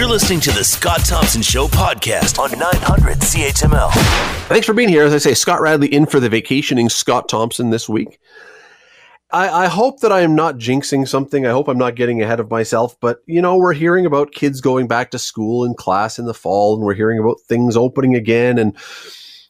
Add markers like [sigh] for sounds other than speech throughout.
You're listening to the Scott Thompson Show podcast on 900 CHML. Thanks for being here. As I say, Scott Radley in for the vacationing Scott Thompson this week. I, I, hope that I am not jinxing something. I hope I'm not getting ahead of myself. But, you know, we're hearing about kids going back to school and class in the fall, and we're hearing about things opening again and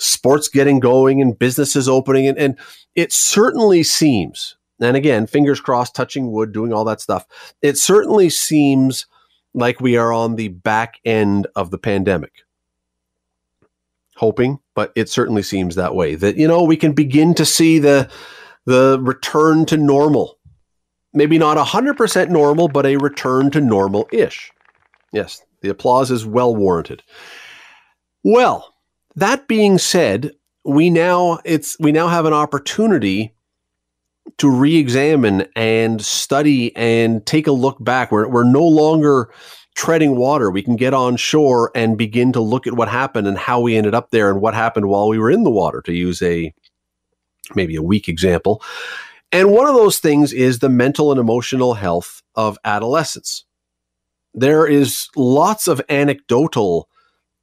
sports getting going and businesses opening. And, and it certainly seems, and again, fingers crossed, touching wood, doing all that stuff, it certainly seems like we are on the back end of the pandemic. Hoping, but it certainly seems that way. That, you know, we can begin to see the the return to normal. Maybe not 100% normal, but a return to normal ish. Yes, the applause is well warranted. Well, that being said, we now it's we now have an opportunity to re-examine and study and take a look back. We're, we're no longer treading water. We can get on shore and begin to look at what happened and how we ended up there and what happened while we were in the water, to use a maybe a weak example. And one of those things is the mental and emotional health of adolescents. There is lots of anecdotal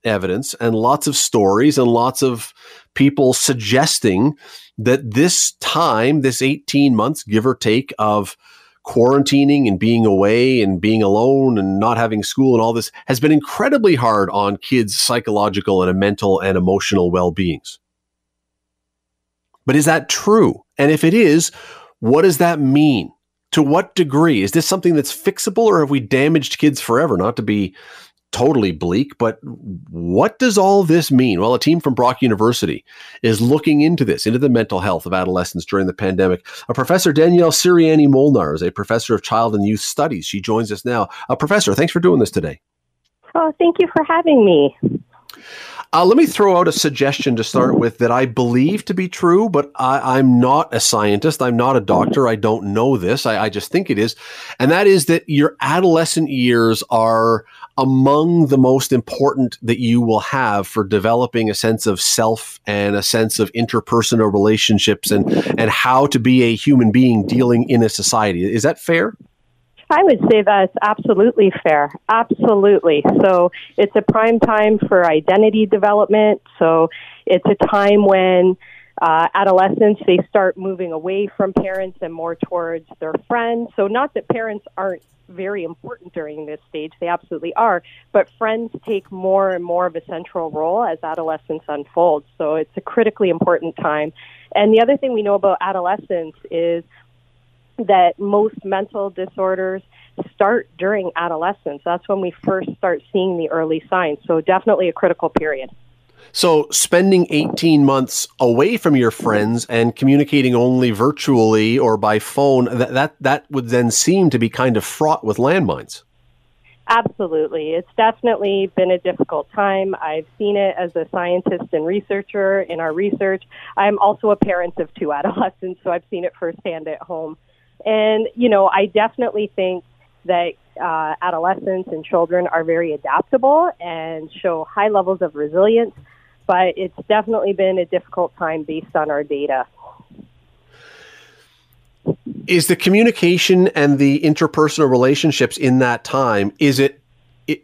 evidence and lots of stories and lots of people suggesting that this time, this 18 months, give or take, of quarantining and being away and being alone and not having school and all this has been incredibly hard on kids' psychological and mental and emotional well beings. But is that true? And if it is, what does that mean? To what degree? Is this something that's fixable or have we damaged kids forever? Not to be totally bleak, but what does all this mean? Well, a team from Brock University is looking into this, into the mental health of adolescents during the pandemic. A professor, Danielle Sirianni Molnar, is a professor of child and youth studies. She joins us now. A uh, professor, thanks for doing this today. Oh, thank you for having me. Uh, let me throw out a suggestion to start with that I believe to be true, but I, am not a scientist. I'm not a doctor. I don't know this. I, I just think it is. And that is that your adolescent years are among the most important that you will have for developing a sense of self and a sense of interpersonal relationships and, and how to be a human being dealing in a society. Is that fair? I would say that's absolutely fair. Absolutely. So it's a prime time for identity development. So it's a time when uh, adolescents they start moving away from parents and more towards their friends. So not that parents aren't very important during this stage, they absolutely are, but friends take more and more of a central role as adolescence unfolds. So it's a critically important time. And the other thing we know about adolescence is that most mental disorders start during adolescence. That's when we first start seeing the early signs. So, definitely a critical period. So, spending 18 months away from your friends and communicating only virtually or by phone, that, that, that would then seem to be kind of fraught with landmines. Absolutely. It's definitely been a difficult time. I've seen it as a scientist and researcher in our research. I'm also a parent of two [laughs] adolescents, so I've seen it firsthand at home. And, you know, I definitely think that uh, adolescents and children are very adaptable and show high levels of resilience, but it's definitely been a difficult time based on our data. Is the communication and the interpersonal relationships in that time, is it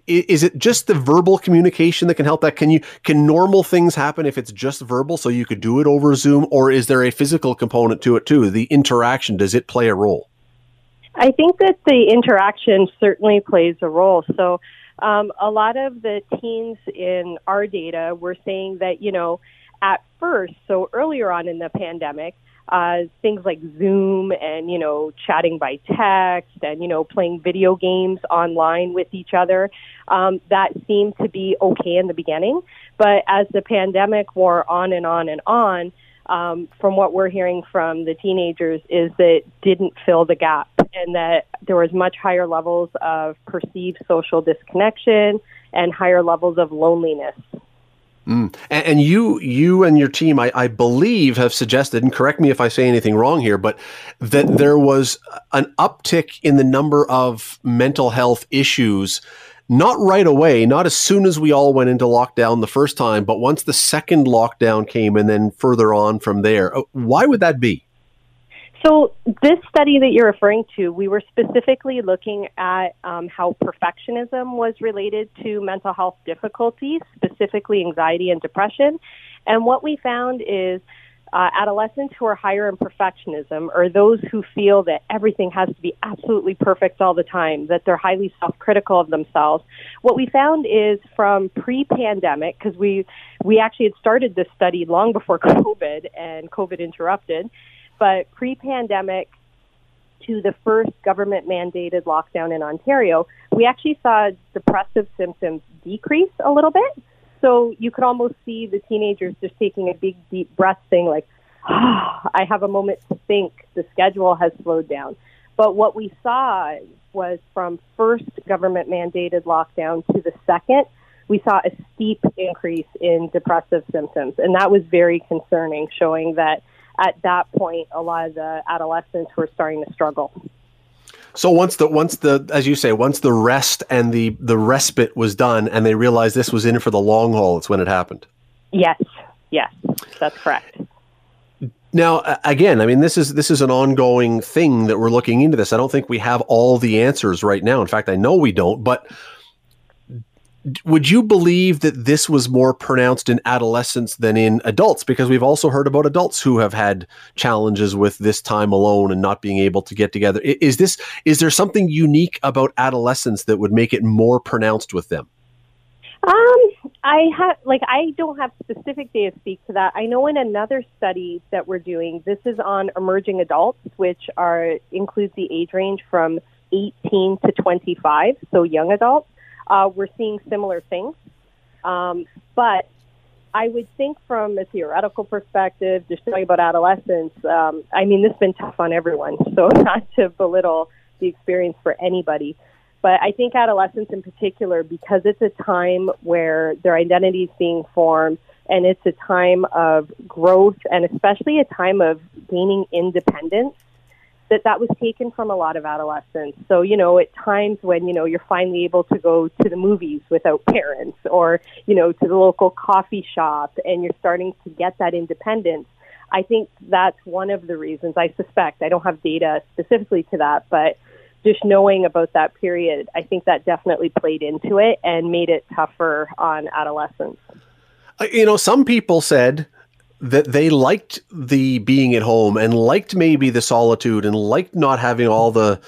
is it just the verbal communication that can help that? Can you can normal things happen if it's just verbal so you could do it over zoom or is there a physical component to it too the interaction? Does it play a role i think that the interaction certainly plays a role so um, a lot of the teens in our data were saying that you know at first so earlier on in the pandemic uh, things like Zoom and, you know, chatting by text and, you know, playing video games online with each other. Um, that seemed to be okay in the beginning. But as the pandemic wore on and on and on, um, from what we're hearing from the teenagers is that didn't fill the gap and that there was much higher levels of perceived social disconnection and higher levels of loneliness. Mm. And, and, you, you and your team, I, I, believe, have suggested, and correct me if I say anything wrong here, but that there was an uptick in the number of mental health issues, not right away, not as soon as we all went into lockdown the first time, but once the second lockdown came, and then further on from there. Uh, why would that be? So, this study that you're referring to, we were specifically looking at um, how perfectionism was related to mental health difficulties, specifically anxiety and depression. And what we found is uh, adolescents who are higher in perfectionism are those who feel that everything has to be absolutely perfect all the time, that they're highly self critical of themselves. What we found is from pre pandemic, because we, we actually had started this study long before [laughs] COVID and COVID interrupted but pre pandemic to the first government mandated lockdown in Ontario, we actually saw depressive symptoms decrease a little bit. So you could almost see the teenagers just taking a big, deep breath, saying, like, ah, I have a moment to think. The schedule has slowed down. But what we saw was from first government mandated lockdown to the second, we saw a steep increase in depressive symptoms. And that was very concerning, showing that at that point, a lot of the adolescents were starting to struggle. So once the once the as you say once the rest and the the respite was done and they realized this was in for the long haul, it's when it happened. Yes, yes, that's correct. Now, again, I mean, this is this is an ongoing thing that we're looking into. This, I don't think we have all the answers right now. In fact, I know we don't. But would you believe that this was more pronounced in adolescents than in adults? Because we've also heard about adults who have had challenges with this time alone and not being able to get together. Is this is there something unique about adolescence that would make it more pronounced with them? Um, I have like I don't have specific data to speak to that. I know in another study that we're doing, this is on emerging adults, which are includes the age range from 18 to 25, so young adults uh, we're seeing similar things. Um, but I would think from a theoretical perspective, just talking about adolescence, um, I mean, this has been tough on everyone, [laughs] so not to belittle the experience for anybody. But I think adolescence in particular, because it's a time where their identity is being formed and it's a time of growth and especially a time of gaining independence that that was taken from a lot of adolescents. So, you know, at times when, you know, you're finally able to go to the movies without parents or, you know, to the local coffee shop and you're starting to get that independence, I think that's one of the reasons I suspect. I don't have data specifically to that, but just knowing about that period, I think that definitely played into it and made it tougher on adolescents. Uh, you know, some people said that they liked the being at home and liked maybe the solitude and liked not having all the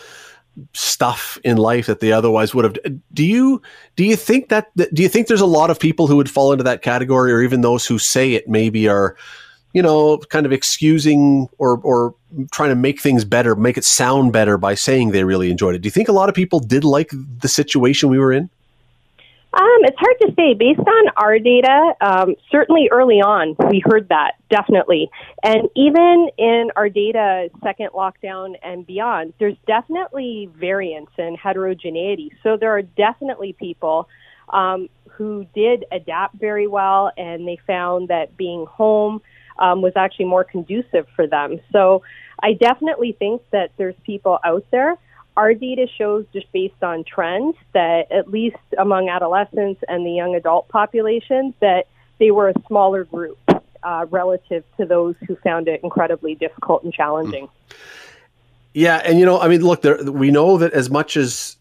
stuff in life that they otherwise would have. Do you do you think that do you think there's a lot of people who would fall into that category or even those who say it maybe are you know kind of excusing or or trying to make things better make it sound better by saying they really enjoyed it? Do you think a lot of people did like the situation we were in um, it's hard to say. Based on our data, um, certainly early on, we heard that, definitely. And even in our data, second lockdown and beyond, there's definitely variance and heterogeneity. So there are definitely people um, who did adapt very well, and they found that being home um, was actually more conducive for them. So I definitely think that there's people out there our data shows just based on trends that at least among adolescents and the young adult population that they were a smaller group uh, relative to those who found it incredibly difficult and challenging. Yeah, and you know, I mean, look, there, we know that as much as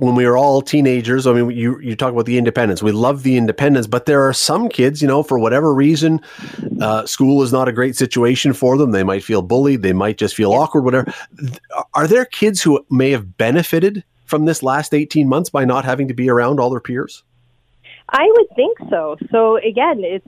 when we were all teenagers, I mean, you you talk about the independence. We love the independence, but there are some kids, you know, for whatever reason, uh, school is not a great situation for them. They might feel bullied. They might just feel awkward. Whatever. Are there kids who may have benefited from this last eighteen months by not having to be around all their peers? I would think so. So again, it's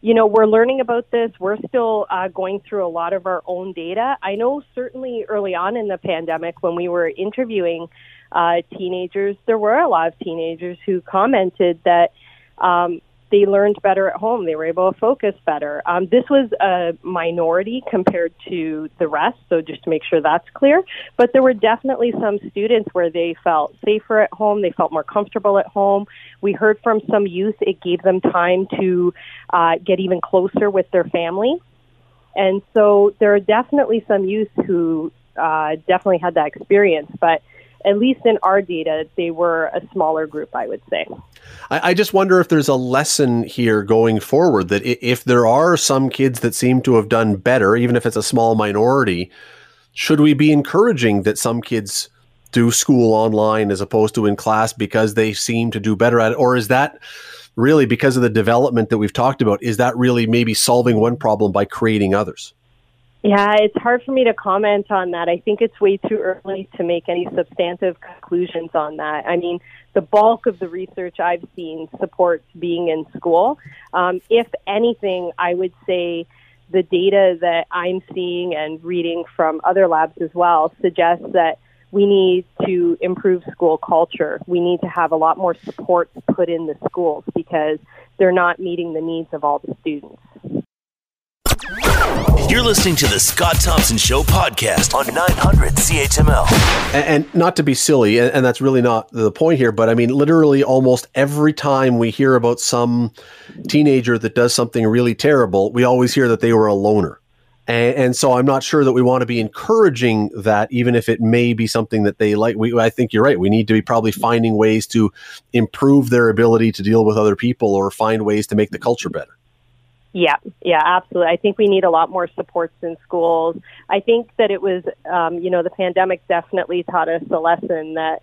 you know, we're learning about this. We're still uh, going through a lot of our own data. I know certainly early on in the pandemic when we were interviewing uh, teenagers, there were a lot of teenagers who commented that um, they learned better at home. They were able to focus better. Um, this was a minority compared to the rest, so just to make sure that's clear. But there were definitely some students where they felt safer at home. They felt more comfortable at home. We heard from some youth it gave them time to uh, get even closer with their family. And so there are definitely some youth who uh, definitely had that experience. But at least in our data, they were a smaller group, I would say. I, I, just wonder if there's a lesson here going forward that if there are some kids that seem to have done better, even if it's a small minority, should we be encouraging that some kids do school online as opposed to in class because they seem to do better at it? Or is that really because of the development that we've talked about? Is that really maybe solving one problem by creating others? Yeah, it's hard for me to comment on that. I think it's way too early to make any substantive conclusions on that. I mean, the bulk of the research I've seen supports being in school. Um, if anything, I would say the data that I'm seeing and reading from other labs as well suggests that we need to improve school culture. We need to have a lot more supports put in the schools because they're not meeting the needs of all the students. You're listening to the Scott Thompson Show podcast on 900 CHML. And, and not to be silly, and, and, that's really not the point here, but I mean, literally almost every time we hear about some teenager that does something really terrible, we always hear that they were a loner. And, and, so I'm not sure that we want to be encouraging that, even if it may be something that they like. We, I think you're right. We need to be probably finding ways to improve their ability to deal with other people or find ways to make the culture better. Yeah, yeah, absolutely. I think we need a lot more supports in schools. I think that it was, um, you know, the pandemic definitely taught us the lesson that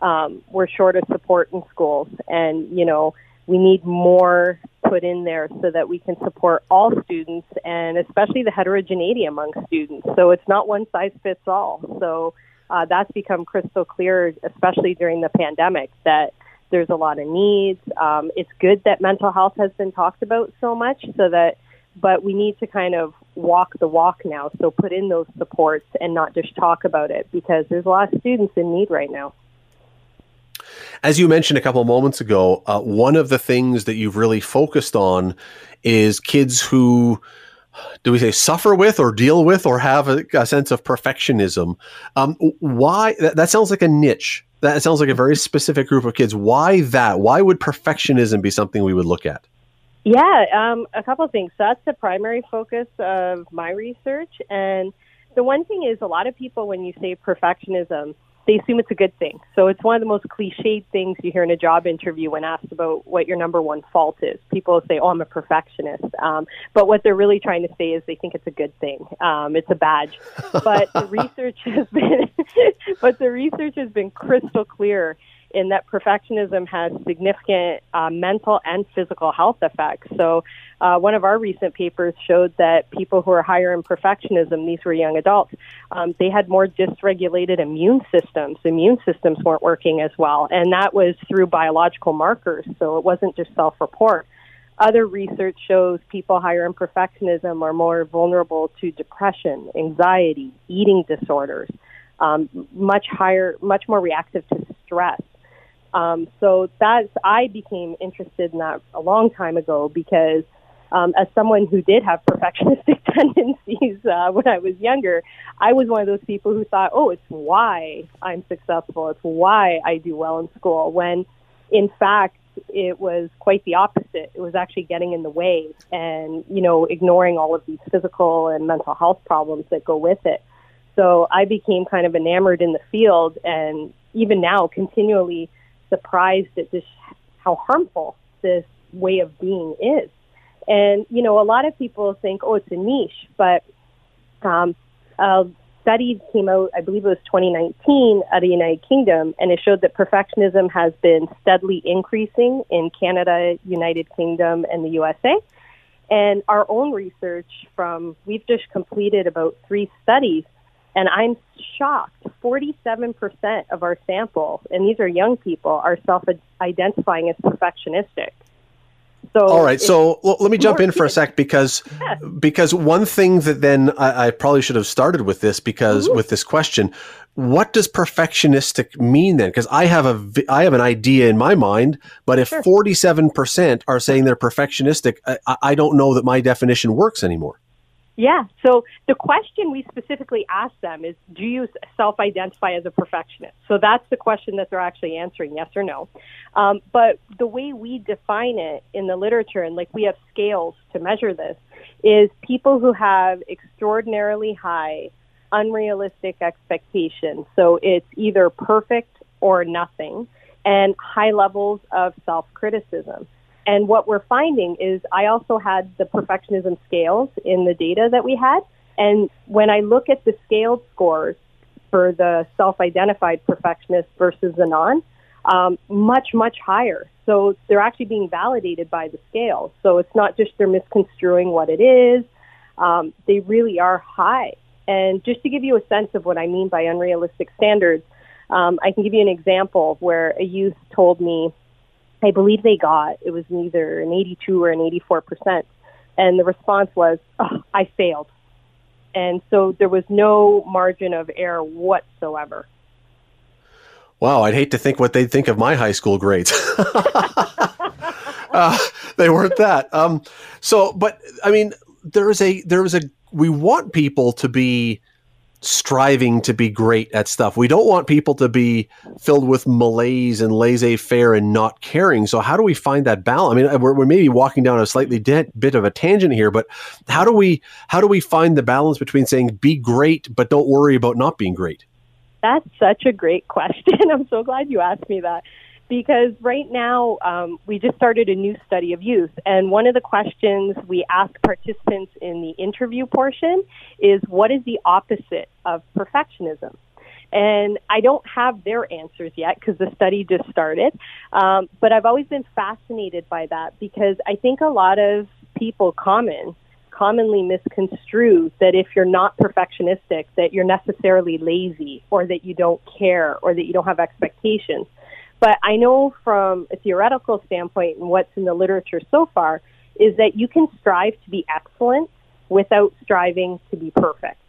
um, we're short of support in schools, and you know, we need more put in there so that we can support all students and especially the heterogeneity among students. So it's not one size fits all. So uh, that's become crystal clear, especially during the pandemic, that there's a lot of needs. Um, it's good that mental health has been talked about so much so that, but we need to kind of walk the walk now. So put in those supports and not just talk about it because there's a lot of students in need right now. As you mentioned a couple of moments ago, uh, one of the things that you've really focused on is kids who do we say suffer with or deal with or have a, a sense of perfectionism um, why that, that, sounds like a niche that sounds like a very specific group of kids. Why that? Why would perfectionism be something we would look at? Yeah um, a couple of things. That's the primary focus of my research. And the one thing is a lot of people when you say perfectionism they assume it's a good thing. So it's one of the most cliched things you hear in a job interview when asked about what your number one fault is. People say, "Oh, I'm a perfectionist," um, but what they're really trying to say is they think it's a good thing. Um, it's a badge. But the [laughs] research has been, [laughs] but the research has been crystal clear in that perfectionism has significant uh, mental and physical health effects. So, uh, one of our recent papers showed that people who are higher in perfectionism, these were young adults, um, they had more dysregulated immune systems. Immune systems weren't working as well, and that was through biological markers. So, it wasn't just self report. Other research shows people higher in perfectionism are more vulnerable to depression, anxiety, eating disorders, um, much higher, much more reactive to stress. Um, so that's I became interested in that a long time ago because um, as someone who did have perfectionistic [laughs] tendencies uh, when I was younger, I was one of those people who thought, "Oh, it's why I'm successful. It's why I do well in school." When, in fact, it was quite the opposite. It was actually getting in the way, and you know, ignoring all of these physical and mental health problems that go with it. So I became kind of enamored in the field, and even now, continually surprised at just how harmful this way of being is. And, you know, a lot of people think, oh, it's a niche, but um, a study came out, I believe it was 2019, out of the United Kingdom, and it showed that perfectionism has been steadily increasing in Canada, United Kingdom, and the USA. And our own research from, we've just completed about three studies and I'm shocked. 47% of our sample, and these are young people, are self identifying as perfectionistic. So All right. So well, let me jump in for a sec because because one thing that then I, I, probably should have started with this because mm-hmm. with this question, what does perfectionistic mean then? Because I have a I have an idea in my mind, but if forty seven percent are saying they're perfectionistic, I, I don't know that my definition works anymore. Yeah. So the question we specifically ask them is, do you self-identify as a perfectionist? So that's the question that they're actually answering, yes or no. Um, but the way we define it in the literature, and like we have scales to measure this, is people who have extraordinarily high unrealistic expectations. So it's either perfect or nothing, and high levels of self criticism. And what we're finding is I also had the perfectionism scales in the data that we had. And when I look at the scaled scores for the self identified perfectionist versus the non, um, much, much higher. So they're actually being validated by the scale. So it's not just they're misconstruing what it is, um, they really are high. And just to give you a sense of what I mean by unrealistic standards, um, I can give you an example where a youth told me, I believe they got, it was either an 82 or an 84 percent. And the response was, oh, I failed. And so there was no margin of error whatsoever. Wow, I'd hate to think what they'd think of my high school grades. [laughs] uh, they weren't that. Um, so, but I mean, there is a there is a we want people to be striving to be great at stuff. We don't want people to be filled with malaise and laissez-faire and not caring. So how do we find that balance? I mean, we're, we're maybe walking down a slightly de- bit of a tangent here, but how do we how do we find the balance between saying be great but don't worry about not being great? That's such a great question. [laughs] I'm so glad you asked me that because right now um, we just started a new study of youth, and one of the questions we ask participants in the interview portion is what is the opposite of perfectionism? And I don't have their answers yet because the study just started. Um, but I've always been fascinated by that because I think a lot of people common commonly misconstrue that if you're not perfectionistic that you're necessarily lazy or that you don't care or that you don't have expectations but I know from a theoretical standpoint and what's in the literature so far is that you can strive to be excellent without striving to be perfect.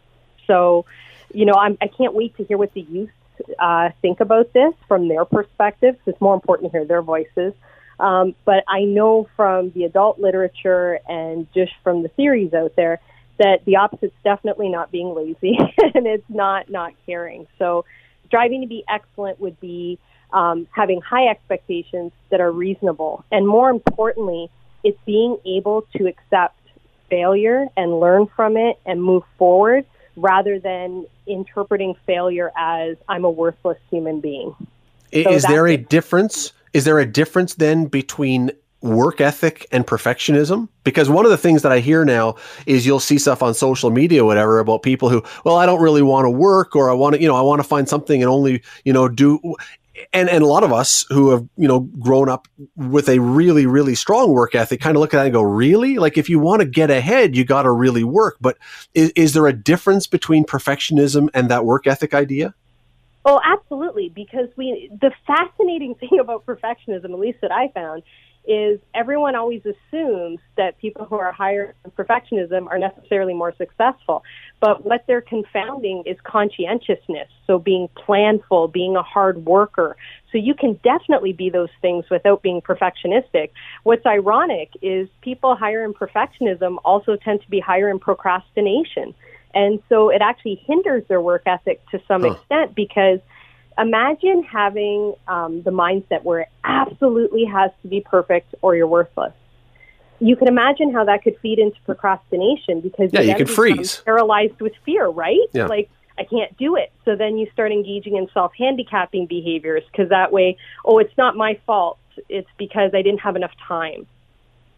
So, you know, I'm, I can't wait to hear what the youth uh, think about this from their perspective. It's more important to hear their voices. Um, but I know from the adult literature and just from the theories out there that the opposite's definitely not being lazy [laughs] and it's not not caring. So striving to be excellent would be um, having high expectations that are reasonable. And more importantly, it's being able to accept failure and learn from it and move forward rather than interpreting failure as I'm a worthless human being. Is there a difference? Is there a difference then between work ethic and perfectionism because one of the things that i hear now is you'll see stuff on social media whatever about people who well i don't really want to work or i want to you know i want to find something and only you know do and and a lot of us who have you know grown up with a really really strong work ethic kind of look at that and go really? Like if you want to get ahead you got to really work. But is, is there a difference between perfectionism and that work ethic idea oh absolutely because we the fascinating [laughs] thing about perfectionism at least that i found is everyone always assumes that people who are higher in perfectionism are necessarily more successful. But what they're confounding is conscientiousness. So being planful, being a hard worker. So you can definitely be those things without being perfectionistic. What's ironic is people higher in perfectionism also tend to be higher in procrastination. And so it actually hinders their work ethic to some huh. extent because imagine having um, the mindset where it absolutely has to be perfect or you're worthless. You can imagine how that could feed into procrastination because yeah, you, can freeze, paralyzed with fear, right? Yeah. Like I can't do it. So then you start engaging in self handicapping behaviors because that way, oh, it's not my fault. It's because I didn't have enough time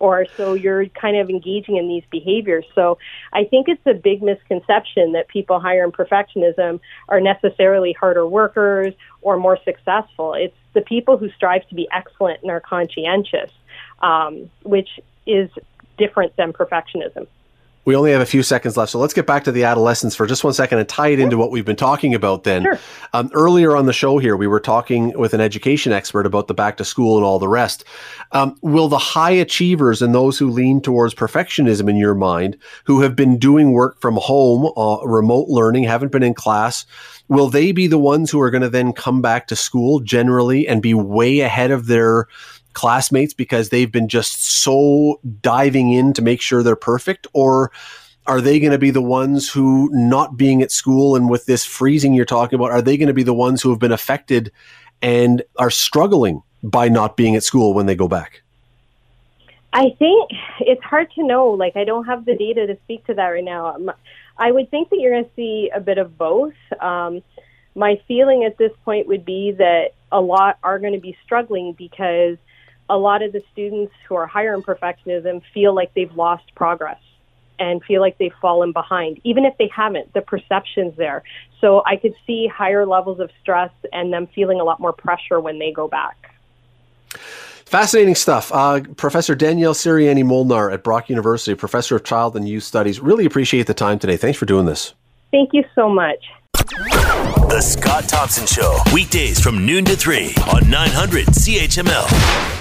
or so you're kind of engaging in these behaviors. So I think it's a big misconception that people higher in perfectionism are necessarily harder workers or more successful. It's the people who strive to be excellent and are conscientious, um, which is different than perfectionism. We only have a few seconds left, so let's get back to the adolescence for just one second and tie it into what we've been talking about. Then, sure. um, earlier on the show here, we were talking with an education expert about the back to school and all the rest. Um, will the high achievers and those who lean towards perfectionism in your mind, who have been doing work from home, uh, remote learning, haven't been in class, will they be the ones who are going to then come back to school generally and be way ahead of their classmates because they've been just so diving in to make sure they're perfect or are they going to be the ones who not being at school and with this freezing you're talking about are they going to be the ones who have been affected and are struggling by not being at school when they go back? I think it's hard to know. Like i don't have the data to speak to that right now. I would think that you're going to see a bit of both. Um, my feeling at this point would be that a lot are going to be struggling because a lot of the students who are higher in perfectionism feel like they've lost progress and feel like they've fallen behind, even if they haven't. The perception's there. So I could see higher levels of stress and them feeling a lot more pressure when they go back. Fascinating stuff. Uh, professor Danielle Sirianni Molnar at Brock University, Professor of Child and Youth Studies. Really appreciate the time today. Thanks for doing this. Thank you so much. The Scott Thompson Show, weekdays from noon to 3 on 900 CHML.